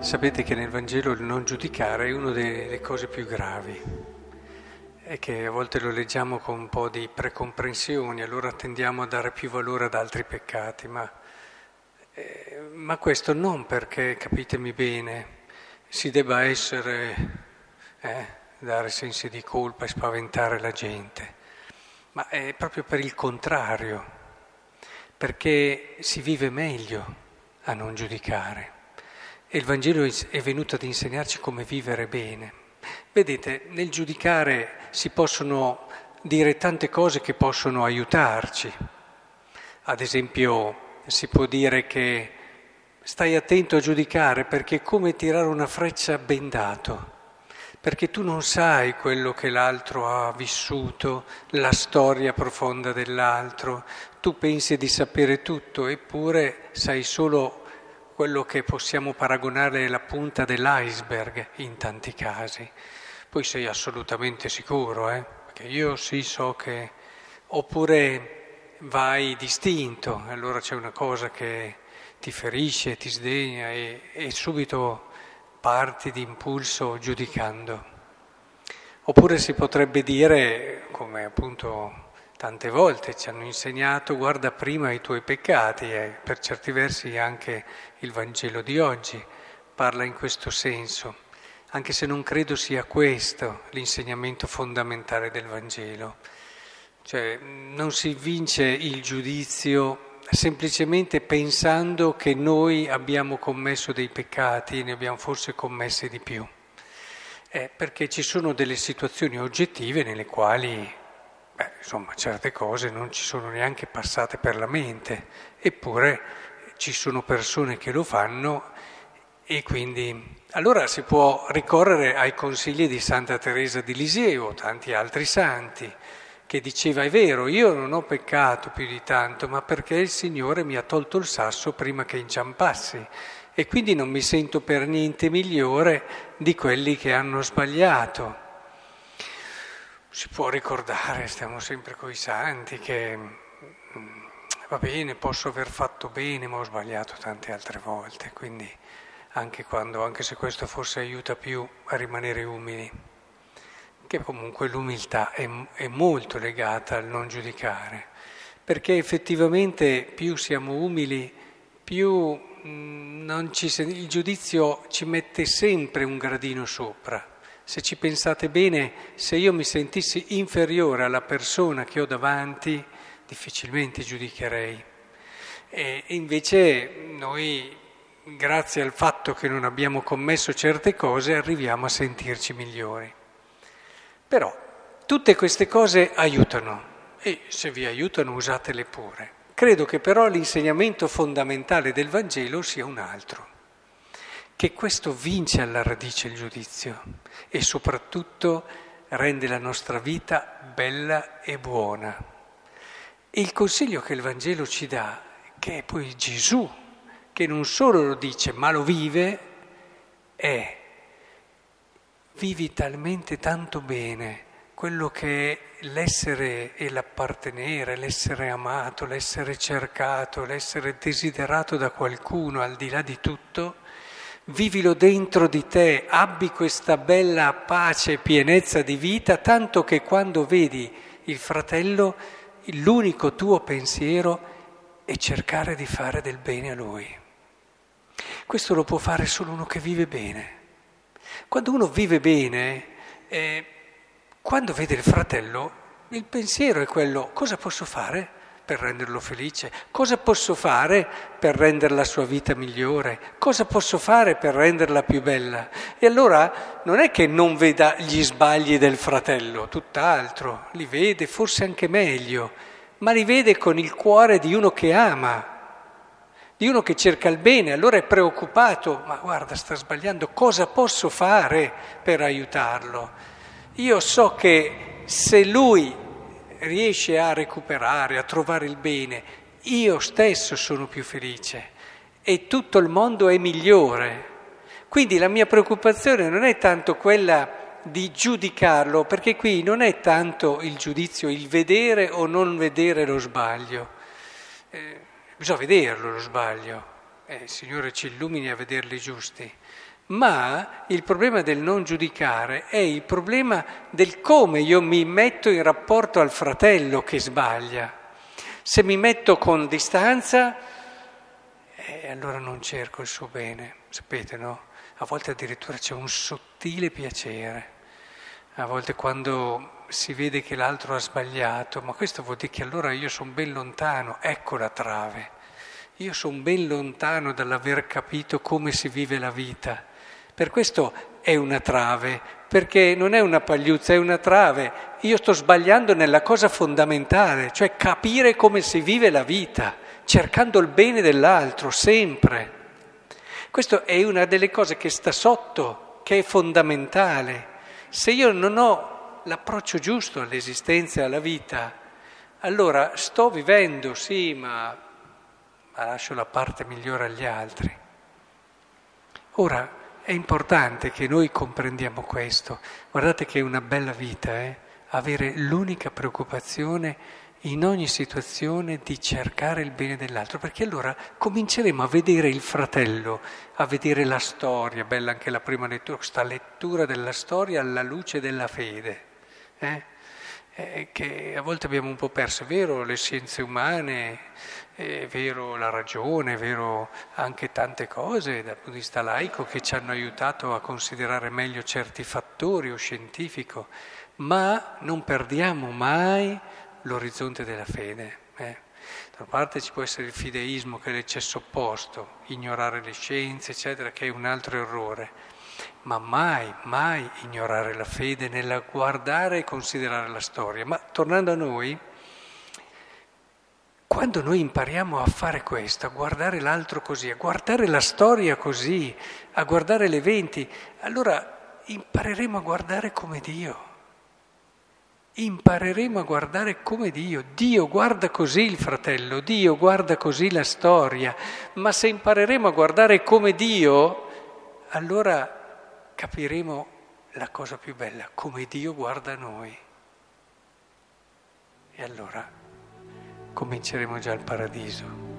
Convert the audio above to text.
Sapete che nel Vangelo il non giudicare è una delle cose più gravi e che a volte lo leggiamo con un po' di precomprensioni, allora tendiamo a dare più valore ad altri peccati, ma, eh, ma questo non perché, capitemi bene, si debba essere, eh, dare sensi di colpa e spaventare la gente, ma è proprio per il contrario, perché si vive meglio a non giudicare. E il Vangelo è venuto ad insegnarci come vivere bene. Vedete, nel giudicare si possono dire tante cose che possono aiutarci. Ad esempio, si può dire che stai attento a giudicare perché è come tirare una freccia bendato, perché tu non sai quello che l'altro ha vissuto, la storia profonda dell'altro, tu pensi di sapere tutto, eppure sai solo quello che possiamo paragonare alla punta dell'iceberg in tanti casi. Poi sei assolutamente sicuro, eh? Perché io sì so che... Oppure vai distinto, allora c'è una cosa che ti ferisce, ti sdegna e, e subito parti di impulso giudicando. Oppure si potrebbe dire, come appunto Tante volte ci hanno insegnato guarda prima i tuoi peccati e per certi versi anche il Vangelo di oggi parla in questo senso, anche se non credo sia questo l'insegnamento fondamentale del Vangelo. Cioè non si vince il giudizio semplicemente pensando che noi abbiamo commesso dei peccati, ne abbiamo forse commessi di più. Eh, perché ci sono delle situazioni oggettive nelle quali Beh, insomma, certe cose non ci sono neanche passate per la mente, eppure ci sono persone che lo fanno e quindi allora si può ricorrere ai consigli di Santa Teresa di Lisieux o tanti altri santi che diceva è vero, io non ho peccato più di tanto, ma perché il Signore mi ha tolto il sasso prima che inciampassi e quindi non mi sento per niente migliore di quelli che hanno sbagliato si può ricordare, stiamo sempre coi santi, che mm, va bene, posso aver fatto bene, ma ho sbagliato tante altre volte, quindi anche, quando, anche se questo forse aiuta più a rimanere umili, che comunque l'umiltà è, è molto legata al non giudicare, perché effettivamente più siamo umili, più mm, ci, il giudizio ci mette sempre un gradino sopra. Se ci pensate bene, se io mi sentissi inferiore alla persona che ho davanti, difficilmente giudicherei. E invece noi, grazie al fatto che non abbiamo commesso certe cose, arriviamo a sentirci migliori. Però tutte queste cose aiutano e se vi aiutano usatele pure. Credo che però l'insegnamento fondamentale del Vangelo sia un altro che questo vince alla radice il giudizio e soprattutto rende la nostra vita bella e buona. Il consiglio che il Vangelo ci dà, che è poi Gesù, che non solo lo dice ma lo vive, è vivi talmente tanto bene quello che è l'essere e l'appartenere, l'essere amato, l'essere cercato, l'essere desiderato da qualcuno al di là di tutto, vivilo dentro di te, abbi questa bella pace e pienezza di vita, tanto che quando vedi il fratello, l'unico tuo pensiero è cercare di fare del bene a lui. Questo lo può fare solo uno che vive bene. Quando uno vive bene, eh, quando vede il fratello, il pensiero è quello, cosa posso fare? Per renderlo felice? Cosa posso fare per rendere la sua vita migliore? Cosa posso fare per renderla più bella? E allora non è che non veda gli sbagli del fratello, tutt'altro, li vede forse anche meglio, ma li vede con il cuore di uno che ama, di uno che cerca il bene, allora è preoccupato, ma guarda, sta sbagliando, cosa posso fare per aiutarlo? Io so che se lui riesce a recuperare, a trovare il bene, io stesso sono più felice e tutto il mondo è migliore. Quindi la mia preoccupazione non è tanto quella di giudicarlo, perché qui non è tanto il giudizio, il vedere o non vedere lo sbaglio. Eh, bisogna vederlo lo sbaglio eh, il Signore ci illumini a vederli giusti, ma il problema del non giudicare è il problema del come io mi metto in rapporto al fratello che sbaglia. Se mi metto con distanza, eh, allora non cerco il suo bene, sapete, no? A volte addirittura c'è un sottile piacere. A volte quando si vede che l'altro ha sbagliato, ma questo vuol dire che allora io sono ben lontano, ecco la trave. Io sono ben lontano dall'aver capito come si vive la vita. Per questo è una trave, perché non è una pagliuzza, è una trave. Io sto sbagliando nella cosa fondamentale, cioè capire come si vive la vita, cercando il bene dell'altro, sempre. Questa è una delle cose che sta sotto, che è fondamentale. Se io non ho l'approccio giusto all'esistenza alla vita, allora sto vivendo, sì, ma, ma lascio la parte migliore agli altri. Ora, è importante che noi comprendiamo questo. Guardate che è una bella vita, eh? avere l'unica preoccupazione in ogni situazione di cercare il bene dell'altro, perché allora cominceremo a vedere il fratello, a vedere la storia, bella anche la prima lettura, questa lettura della storia alla luce della fede, eh? Che a volte abbiamo un po' perso, è vero le scienze umane, è vero la ragione, è vero anche tante cose dal punto di vista laico che ci hanno aiutato a considerare meglio certi fattori o scientifico, ma non perdiamo mai l'orizzonte della fede. Eh. Da una parte ci può essere il fideismo che è l'eccesso opposto, ignorare le scienze, eccetera, che è un altro errore, ma mai, mai ignorare la fede nella guardare e considerare la storia. Ma tornando a noi, quando noi impariamo a fare questo, a guardare l'altro così, a guardare la storia così, a guardare le eventi, allora impareremo a guardare come Dio impareremo a guardare come Dio. Dio guarda così il fratello, Dio guarda così la storia, ma se impareremo a guardare come Dio, allora capiremo la cosa più bella, come Dio guarda noi. E allora cominceremo già il paradiso.